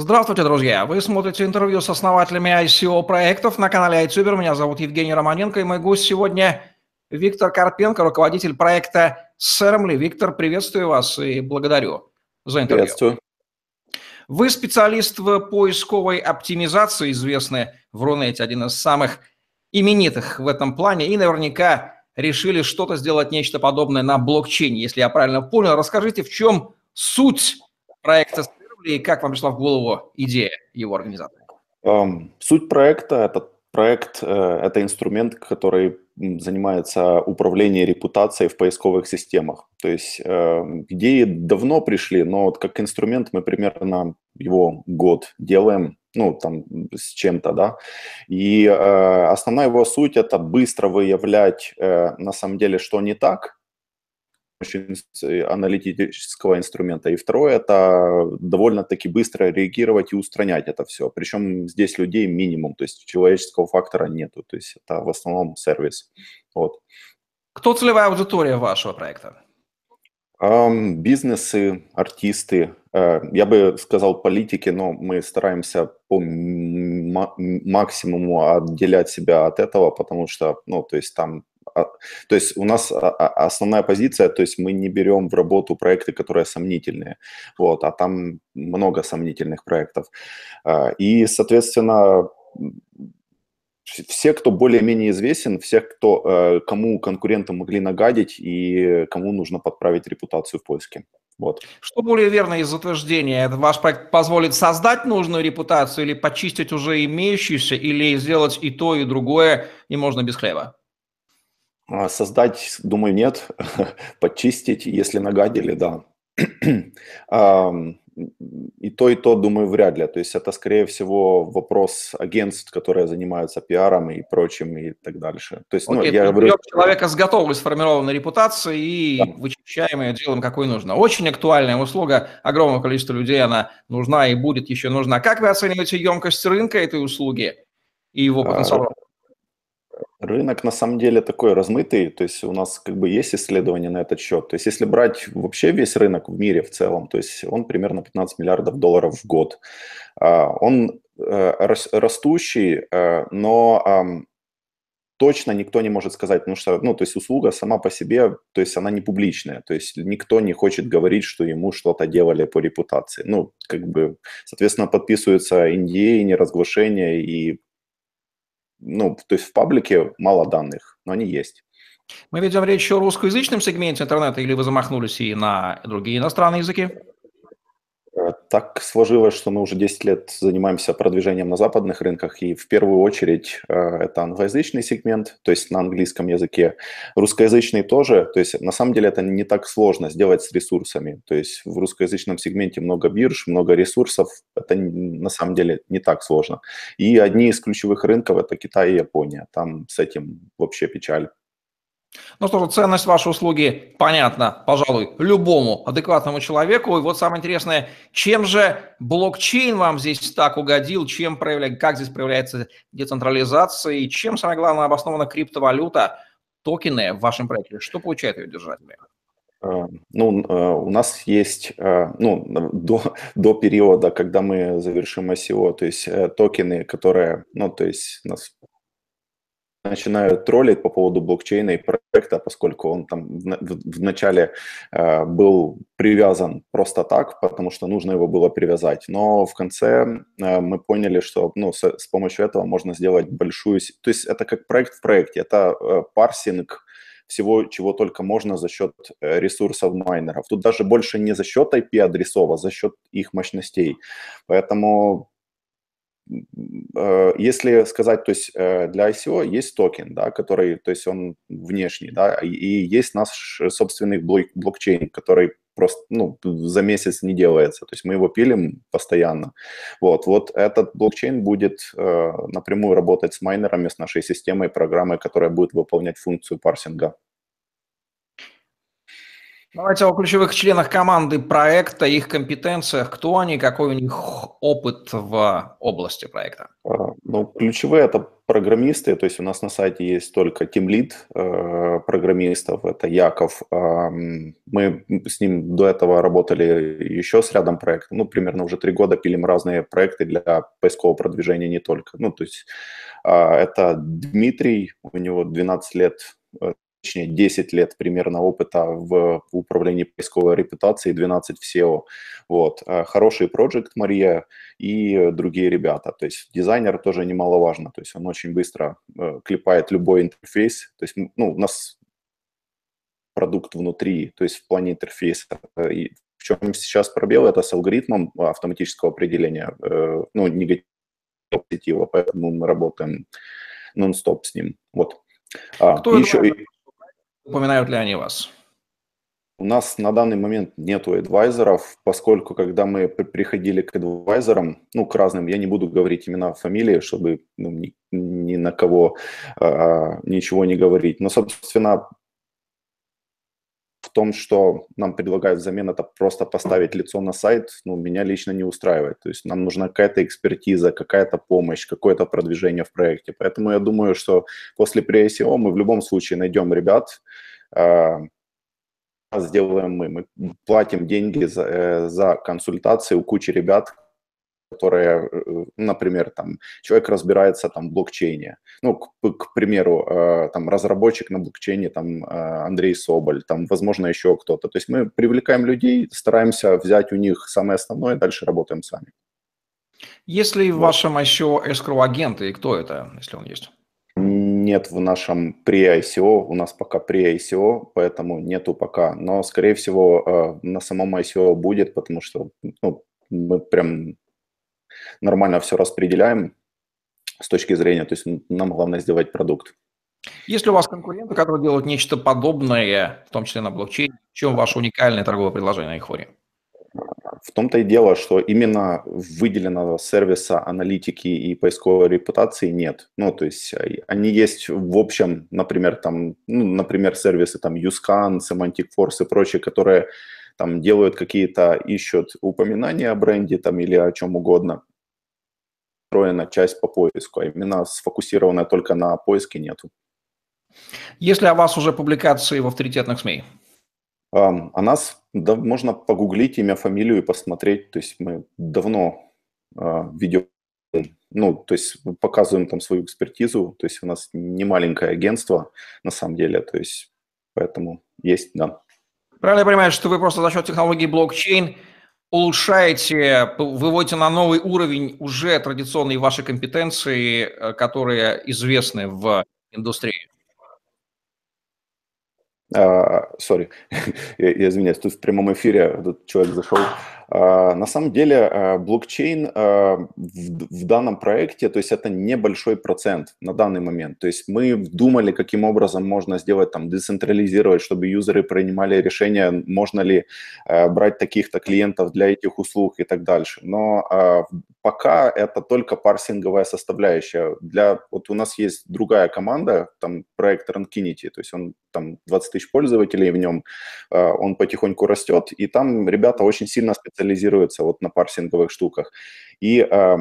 Здравствуйте, друзья! Вы смотрите интервью с основателями ICO-проектов на канале iTuber. Меня зовут Евгений Романенко, и мой гость сегодня Виктор Карпенко, руководитель проекта Sermly. Виктор, приветствую вас и благодарю за интервью. Приветствую. Вы специалист в поисковой оптимизации, известный в Рунете, один из самых именитых в этом плане, и наверняка решили что-то сделать, нечто подобное на блокчейне, если я правильно понял. Расскажите, в чем суть проекта и как вам пришла в голову идея его организации? Um, суть проекта – это проект, э, это инструмент, который занимается управлением репутацией в поисковых системах. То есть э, идеи давно пришли, но вот как инструмент мы примерно его год делаем, ну, там, с чем-то, да. И э, основная его суть – это быстро выявлять, на самом деле, что не так, аналитического инструмента. И второе – это довольно-таки быстро реагировать и устранять это все. Причем здесь людей минимум, то есть человеческого фактора нету. То есть это в основном сервис. Вот. Кто целевая аудитория вашего проекта? Um, бизнесы, артисты, uh, я бы сказал политики, но мы стараемся по максимуму отделять себя от этого, потому что, ну, то есть там то есть у нас а, а, основная позиция, то есть мы не берем в работу проекты, которые сомнительные, вот, а там много сомнительных проектов. И, соответственно, все, кто более-менее известен, всех, кто, э, кому конкуренты могли нагадить и кому нужно подправить репутацию в поиске. Вот. Что более верно из утверждения? Ваш проект позволит создать нужную репутацию или почистить уже имеющуюся, или сделать и то, и другое, и можно без хлеба? А, создать, думаю, нет. Подчистить, если нагадили, да. И то, и то, думаю, вряд ли. То есть это, скорее всего, вопрос агентств, которые занимаются пиаром и прочим и так дальше. То есть, ну, Окей, я говорю... человека с готовой сформированной репутацией и да. вычищаем ее, делаем, какой нужно. Очень актуальная услуга, огромное количество людей она нужна и будет еще нужна. Как вы оцениваете емкость рынка этой услуги и его а, потенциал? Рынок на самом деле такой размытый, то есть у нас как бы есть исследования на этот счет. То есть если брать вообще весь рынок в мире в целом, то есть он примерно 15 миллиардов долларов в год. А, он э, растущий, э, но точно никто не может сказать, потому что, ну, то есть услуга сама по себе, то есть она не публичная, то есть никто не хочет говорить, что ему что-то делали по репутации. Ну, как бы, соответственно, подписываются NDA, неразглашения и ну, то есть в паблике мало данных, но они есть. Мы ведем речь о русскоязычном сегменте интернета или вы замахнулись и на другие иностранные языки? Э, так сложилось, что мы уже 10 лет занимаемся продвижением на западных рынках, и в первую очередь э, это англоязычный сегмент, то есть на английском языке. Русскоязычный тоже, то есть на самом деле это не так сложно сделать с ресурсами. То есть в русскоязычном сегменте много бирж, много ресурсов, это на самом деле не так сложно. И одни из ключевых рынков это Китай и Япония, там с этим вообще печаль. Ну что же, ценность вашей услуги понятна, пожалуй, любому адекватному человеку. И вот самое интересное, чем же блокчейн вам здесь так угодил, чем проявляет, как здесь проявляется децентрализация, и чем, самое главное, обоснована криптовалюта, токены в вашем проекте? Что получают ее держатели? А, ну, а, у нас есть, а, ну, до, до периода, когда мы завершим ICO, то есть э, токены, которые, ну, то есть у нас начинают троллить по поводу блокчейна и проекта, поскольку он там в, в, в начале э, был привязан просто так, потому что нужно его было привязать. Но в конце э, мы поняли, что ну, с, с помощью этого можно сделать большую... То есть это как проект в проекте, это э, парсинг всего, чего только можно за счет ресурсов майнеров. Тут даже больше не за счет IP-адресов, а за счет их мощностей. Поэтому если сказать, то есть э, для ICO есть токен, да, который, то есть он внешний, да, и есть наш собственный блок, блокчейн, который просто, ну, за месяц не делается, то есть мы его пилим постоянно. Вот, вот этот блокчейн будет э, напрямую работать с майнерами, с нашей системой, программой, которая будет выполнять функцию парсинга. Давайте о ключевых членах команды проекта, их компетенциях, кто они, какой у них опыт в области проекта. А, ну, ключевые это программисты, то есть у нас на сайте есть только тимлид э, программистов, это Яков. Э, мы с ним до этого работали еще с рядом проектов, ну, примерно уже три года пилим разные проекты для поискового продвижения не только. Ну, то есть э, это Дмитрий, у него 12 лет э, точнее 10 лет примерно опыта в управлении поисковой репутацией, 12 в SEO. Вот. Э, хороший проект Мария и другие ребята. То есть дизайнер тоже немаловажно. То есть он очень быстро э, клепает любой интерфейс. То есть ну, у нас продукт внутри, то есть в плане интерфейса. Э, и в чем сейчас пробел, это с алгоритмом автоматического определения, ну, негативного позитива, поэтому мы работаем нон-стоп с ним. Вот. А, Кто еще... Упоминают ли они вас? У нас на данный момент нету адвайзеров, поскольку когда мы приходили к адвайзерам, ну, к разным, я не буду говорить имена, фамилии, чтобы ну, ни, ни на кого а, ничего не говорить. Но, собственно, в том, что нам предлагают взамен, это просто поставить лицо на сайт, ну, меня лично не устраивает. То есть нам нужна какая-то экспертиза, какая-то помощь, какое-то продвижение в проекте. Поэтому я думаю, что после pre-ICO мы в любом случае найдем ребят, а, сделаем мы. Мы платим деньги за, э, за консультации у кучи ребят, которые, э, например, там, человек разбирается там в блокчейне. Ну, к, к примеру, э, там, разработчик на блокчейне, там, Андрей Соболь, там, возможно, еще кто-то. То есть мы привлекаем людей, стараемся взять у них самое основное, дальше работаем сами. Есть ли в вашем еще escrow агенты, и кто это, если он есть? нет в нашем pre-ICO, у нас пока pre-ICO, поэтому нету пока, но, скорее всего, э, на самом ICO будет, потому что ну, мы прям нормально все распределяем с точки зрения, то есть нам главное сделать продукт. Есть ли у вас конкуренты, которые делают нечто подобное, в том числе на блокчейне? В чем ваше уникальное торговое предложение на Ихоре? В том-то и дело, что именно выделенного сервиса аналитики и поисковой репутации нет. Ну, то есть а, они есть в общем, например, там, ну, например, сервисы там Uscan, Semantic Force и прочие, которые там делают какие-то, ищут упоминания о бренде там или о чем угодно. Встроена часть по поиску, а именно сфокусированная только на поиске нету. Есть ли у вас уже публикации в авторитетных СМИ? О нас да, можно погуглить имя, фамилию и посмотреть. То есть мы давно э, ведем, ну, то есть показываем там свою экспертизу. То есть у нас не маленькое агентство на самом деле. То есть поэтому есть, да. Правильно я понимаю, что вы просто за счет технологии блокчейн улучшаете, выводите на новый уровень уже традиционные ваши компетенции, э, которые известны в индустрии? Сори, я, я извиняюсь, тут в прямом эфире этот человек зашел. А, на самом деле а, блокчейн а, в данном проекте, то есть это небольшой процент на данный момент. То есть мы думали, каким образом можно сделать, там, децентрализировать, чтобы юзеры принимали решения, можно ли брать таких-то клиентов для этих услуг и так дальше. Но пока это только парсинговая составляющая. Для, вот у нас есть другая команда, там проект Rankinity, то есть он там 20 тысяч пользователей в нем, он потихоньку растет, и там ребята очень сильно специализируются вот на парсинговых штуках. И э,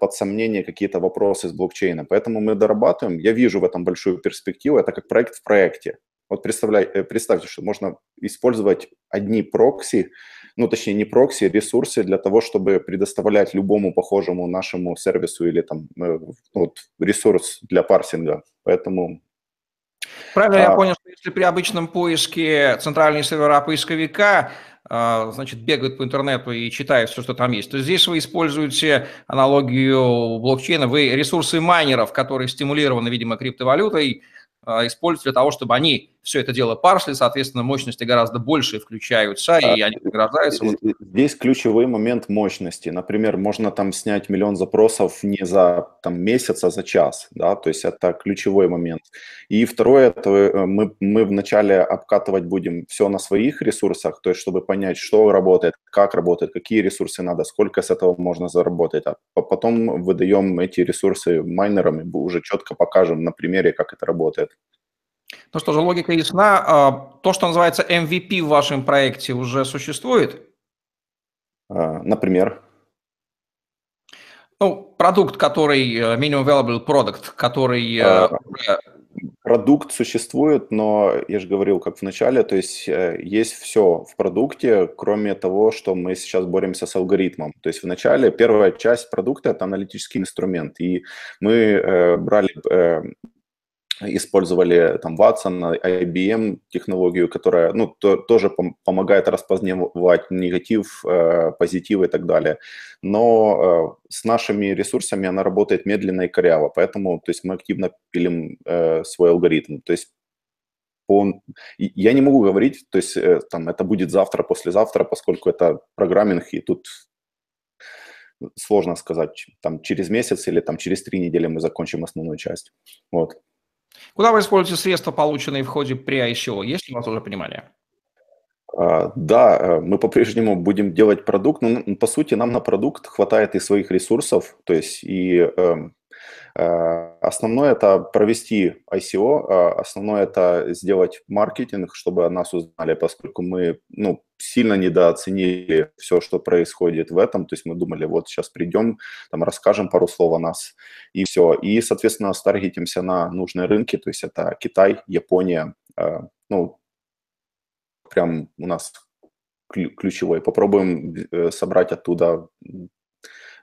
под сомнение какие-то вопросы с блокчейном. Поэтому мы дорабатываем. Я вижу в этом большую перспективу. Это как проект в проекте. Вот представляй, э, представьте, что можно использовать одни прокси, ну, точнее, не прокси, ресурсы для того, чтобы предоставлять любому похожему нашему сервису или там э, вот, ресурс для парсинга. Поэтому Правильно а... я понял, что если при обычном поиске центральные сервера поисковика а, значит, бегают по интернету и читают все, что там есть, то здесь вы используете аналогию блокчейна, вы ресурсы майнеров, которые стимулированы, видимо, криптовалютой, а, используют для того, чтобы они все это дело парсли, соответственно, мощности гораздо больше включаются, и они награждаются. Здесь ключевой момент мощности. Например, можно там снять миллион запросов не за там, месяц, а за час, да, то есть это ключевой момент. И второе, это э, мы, мы вначале обкатывать будем все на своих ресурсах, то есть чтобы понять, что работает, как работает, какие ресурсы надо, сколько с этого можно заработать, а потом выдаем эти ресурсы майнерам и уже четко покажем на примере, как это работает. Ну что же, логика ясна. А, то, что называется MVP в вашем проекте, уже существует? А, например? Ну, продукт, который, э, minimum valuable product, который... Э, а, продукт существует, но я же говорил, как в начале, то есть э, есть все в продукте, кроме того, что мы сейчас боремся с алгоритмом. То есть в начале первая часть продукта – это аналитический инструмент, и мы брали использовали там Watson, IBM технологию, которая ну, то, тоже пом- помогает распознавать негатив, э, позитив и так далее. Но э, с нашими ресурсами она работает медленно и коряво, поэтому то есть мы активно пилим э, свой алгоритм. То есть по, я не могу говорить, то есть э, там это будет завтра, послезавтра, поскольку это программинг, и тут сложно сказать, там через месяц или там через три недели мы закончим основную часть. Вот. Куда вы используете средства, полученные в ходе pre-ICO? Есть ли у вас уже понимание? А, да, э, мы по-прежнему будем делать продукт, но по сути нам на продукт хватает и своих ресурсов, то есть и эм, основное это провести ICO, а основное это сделать маркетинг, чтобы нас узнали, поскольку мы ну, сильно недооценили все, что происходит в этом. То есть мы думали, вот сейчас придем, там расскажем пару слов о нас и все. И, соответственно, старгетимся на нужные рынки, то есть это Китай, Япония, э, ну, прям у нас ключевой. Попробуем э, собрать оттуда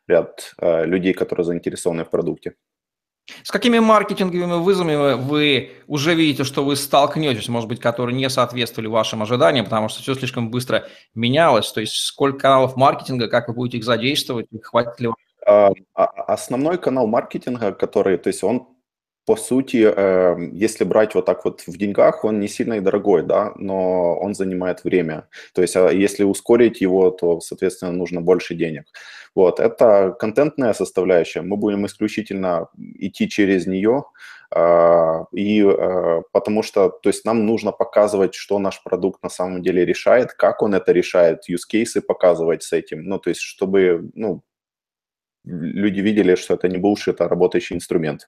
ряд людей, которые заинтересованы в продукте. С какими маркетинговыми вызовами вы уже видите, что вы столкнетесь, может быть, которые не соответствовали вашим ожиданиям, потому что все слишком быстро менялось? То есть сколько каналов маркетинга, как вы будете их задействовать, хватит ли вам? А, а, основной канал маркетинга, который, то есть он по сути, эм, если брать вот так вот в деньгах, он не сильно и дорогой, да, но он занимает время. То есть а если ускорить его, то, соответственно, нужно больше денег. Вот, это контентная составляющая. Мы будем исключительно идти через нее, а, и э, потому что, то есть нам нужно показывать, что наш продукт на самом деле решает, как он это решает, use cases показывать с этим, ну, то есть чтобы, ну, люди видели, что это не bullshit, а работающий инструмент.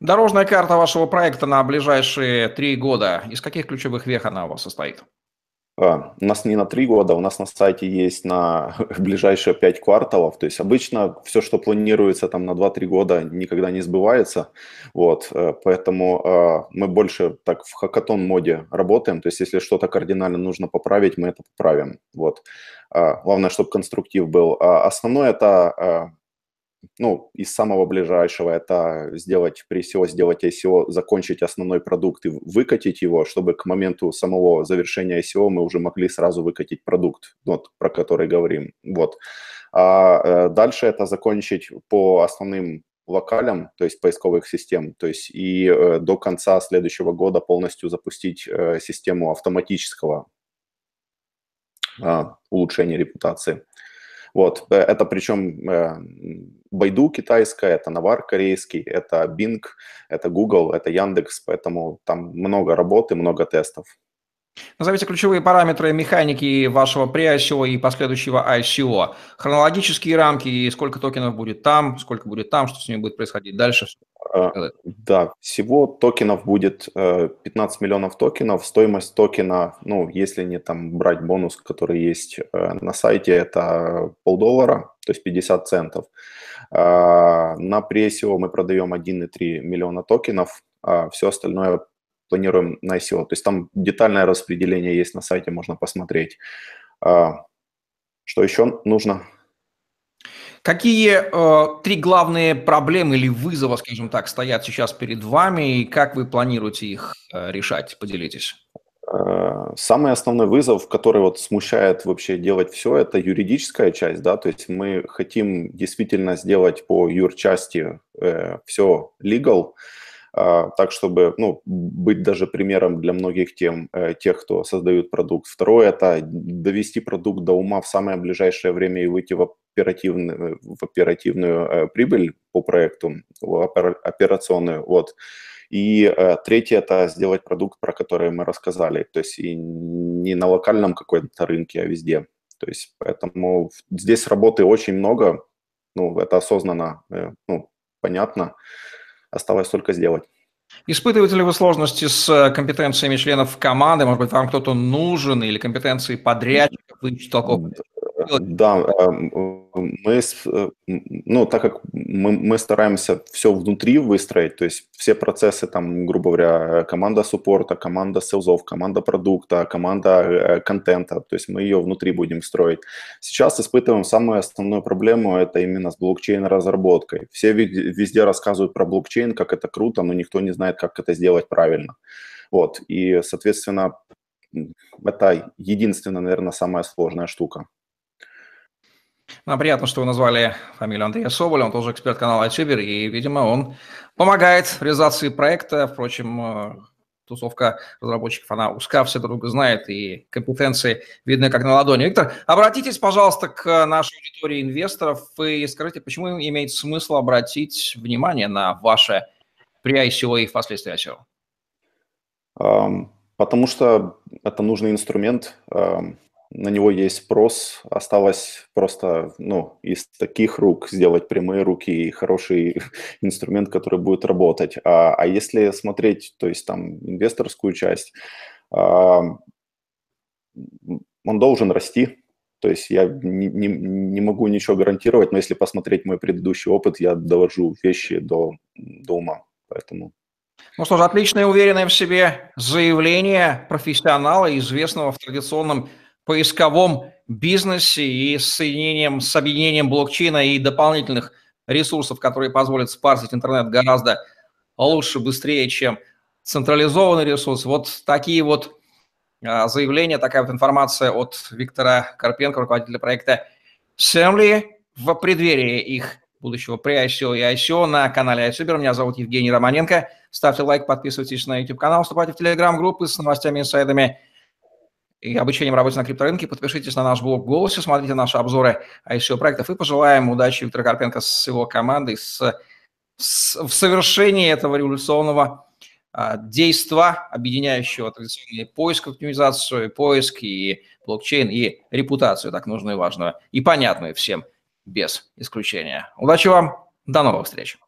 Дорожная карта вашего проекта на ближайшие три года. Из каких ключевых вех она у вас состоит? А, у нас не на три года, у нас на сайте есть на ближайшие пять кварталов. То есть обычно все, что планируется там на 2-3 года, никогда не сбывается. Вот, э, поэтому э, мы больше так в хакатон моде работаем. То есть если что-то кардинально нужно поправить, мы это поправим. Вот. А, главное, чтобы конструктив был. А основное это ну, из самого ближайшего это сделать при SEO, сделать ICO, закончить основной продукт и выкатить его, чтобы к моменту самого завершения ICO мы уже могли сразу выкатить продукт, вот, про который говорим. Вот. А э, дальше это закончить по основным локалям, то есть поисковых систем, то есть и э, до конца следующего года полностью запустить э, систему автоматического э, улучшения репутации. Вот, э, это причем э, Байду китайская, это Навар корейский, это Bing, это Google, это Яндекс, поэтому там много работы, много тестов. Назовите ключевые параметры механики вашего pre-ICO и последующего ICO. Хронологические рамки и сколько токенов будет там, сколько будет там, что с ними будет происходить дальше. А, да, всего токенов будет 15 э, миллионов токенов. Стоимость токена, ну, если не там брать бонус, который есть э, на сайте, это полдоллара, то есть 50 центов. А, на прессе мы продаем 1,3 миллиона токенов, а все остальное планируем на ICO. То есть там детальное распределение есть на сайте, можно посмотреть. А, что еще нужно? Какие э, три главные проблемы или вызова, скажем так, стоят сейчас перед вами, и как вы планируете их э, решать? Поделитесь. Э, самый основной вызов, который вот смущает вообще делать все, это юридическая часть, да, то есть мы хотим действительно сделать по юрчасти э, все legal, э, так чтобы, ну, быть даже примером для многих тем, э, тех, кто создают продукт. Второе – это довести продукт до ума в самое ближайшее время и выйти в оперативную, в оперативную э, прибыль по проекту, операционную, вот. И э, третье – это сделать продукт, про который мы рассказали, то есть и не на локальном какой-то рынке, а везде. То есть поэтому здесь работы очень много, ну, это осознанно, э, ну, понятно, осталось только сделать. Испытываете ли вы сложности с компетенциями членов команды? Может быть, вам кто-то нужен или компетенции подрядчиков? Вы толков да, а, мы, э, ну, так как мы, мы стараемся все внутри выстроить, то есть все процессы, там, грубо говоря, команда суппорта, команда селзов, команда продукта, команда э, контента, то есть мы ее внутри будем строить. Сейчас испытываем самую основную проблему, это именно с блокчейн-разработкой. Все везде рассказывают про блокчейн, как это круто, но никто не знает, как это сделать правильно. Вот, и, соответственно, это единственная, наверное, самая сложная штука. Нам приятно, что вы назвали фамилию Андрея Соболя, он тоже эксперт канала iTuber, и, видимо, он помогает в реализации проекта. Впрочем, э, тусовка разработчиков, она узка, все друг друга знает, и компетенции видны как на ладони. Виктор, обратитесь, пожалуйста, к нашей аудитории инвесторов и скажите, почему им имеет смысл обратить внимание на ваше при ICO и впоследствии ICO? Потому что это нужный инструмент. На него есть спрос, осталось просто ну, из таких рук сделать прямые руки и хороший инструмент, который будет работать. А, а если смотреть, то есть там инвесторскую часть, а, он должен расти, то есть я не, не, не могу ничего гарантировать, но если посмотреть мой предыдущий опыт, я довожу вещи до, до ума, поэтому... Ну что ж, отличное, уверенное в себе заявление профессионала, известного в традиционном поисковом бизнесе и с соединением, с объединением блокчейна и дополнительных ресурсов, которые позволят спарсить интернет гораздо лучше, быстрее, чем централизованный ресурс. Вот такие вот а, заявления, такая вот информация от Виктора Карпенко, руководителя проекта Semly в преддверии их будущего pre-ICO и ICO на канале iSuper. Меня зовут Евгений Романенко. Ставьте лайк, подписывайтесь на YouTube-канал, вступайте в Telegram-группы с новостями, инсайдами – и обучением работе на крипторынке. Подпишитесь на наш блог «Голосе», смотрите наши обзоры ICO проектов и пожелаем удачи Виктору Карпенко с его командой с, с, в совершении этого революционного а, действа, объединяющего традиционный поиск, оптимизацию, поиск и блокчейн, и репутацию, так нужную и важную, и понятную всем без исключения. Удачи вам, до новых встреч!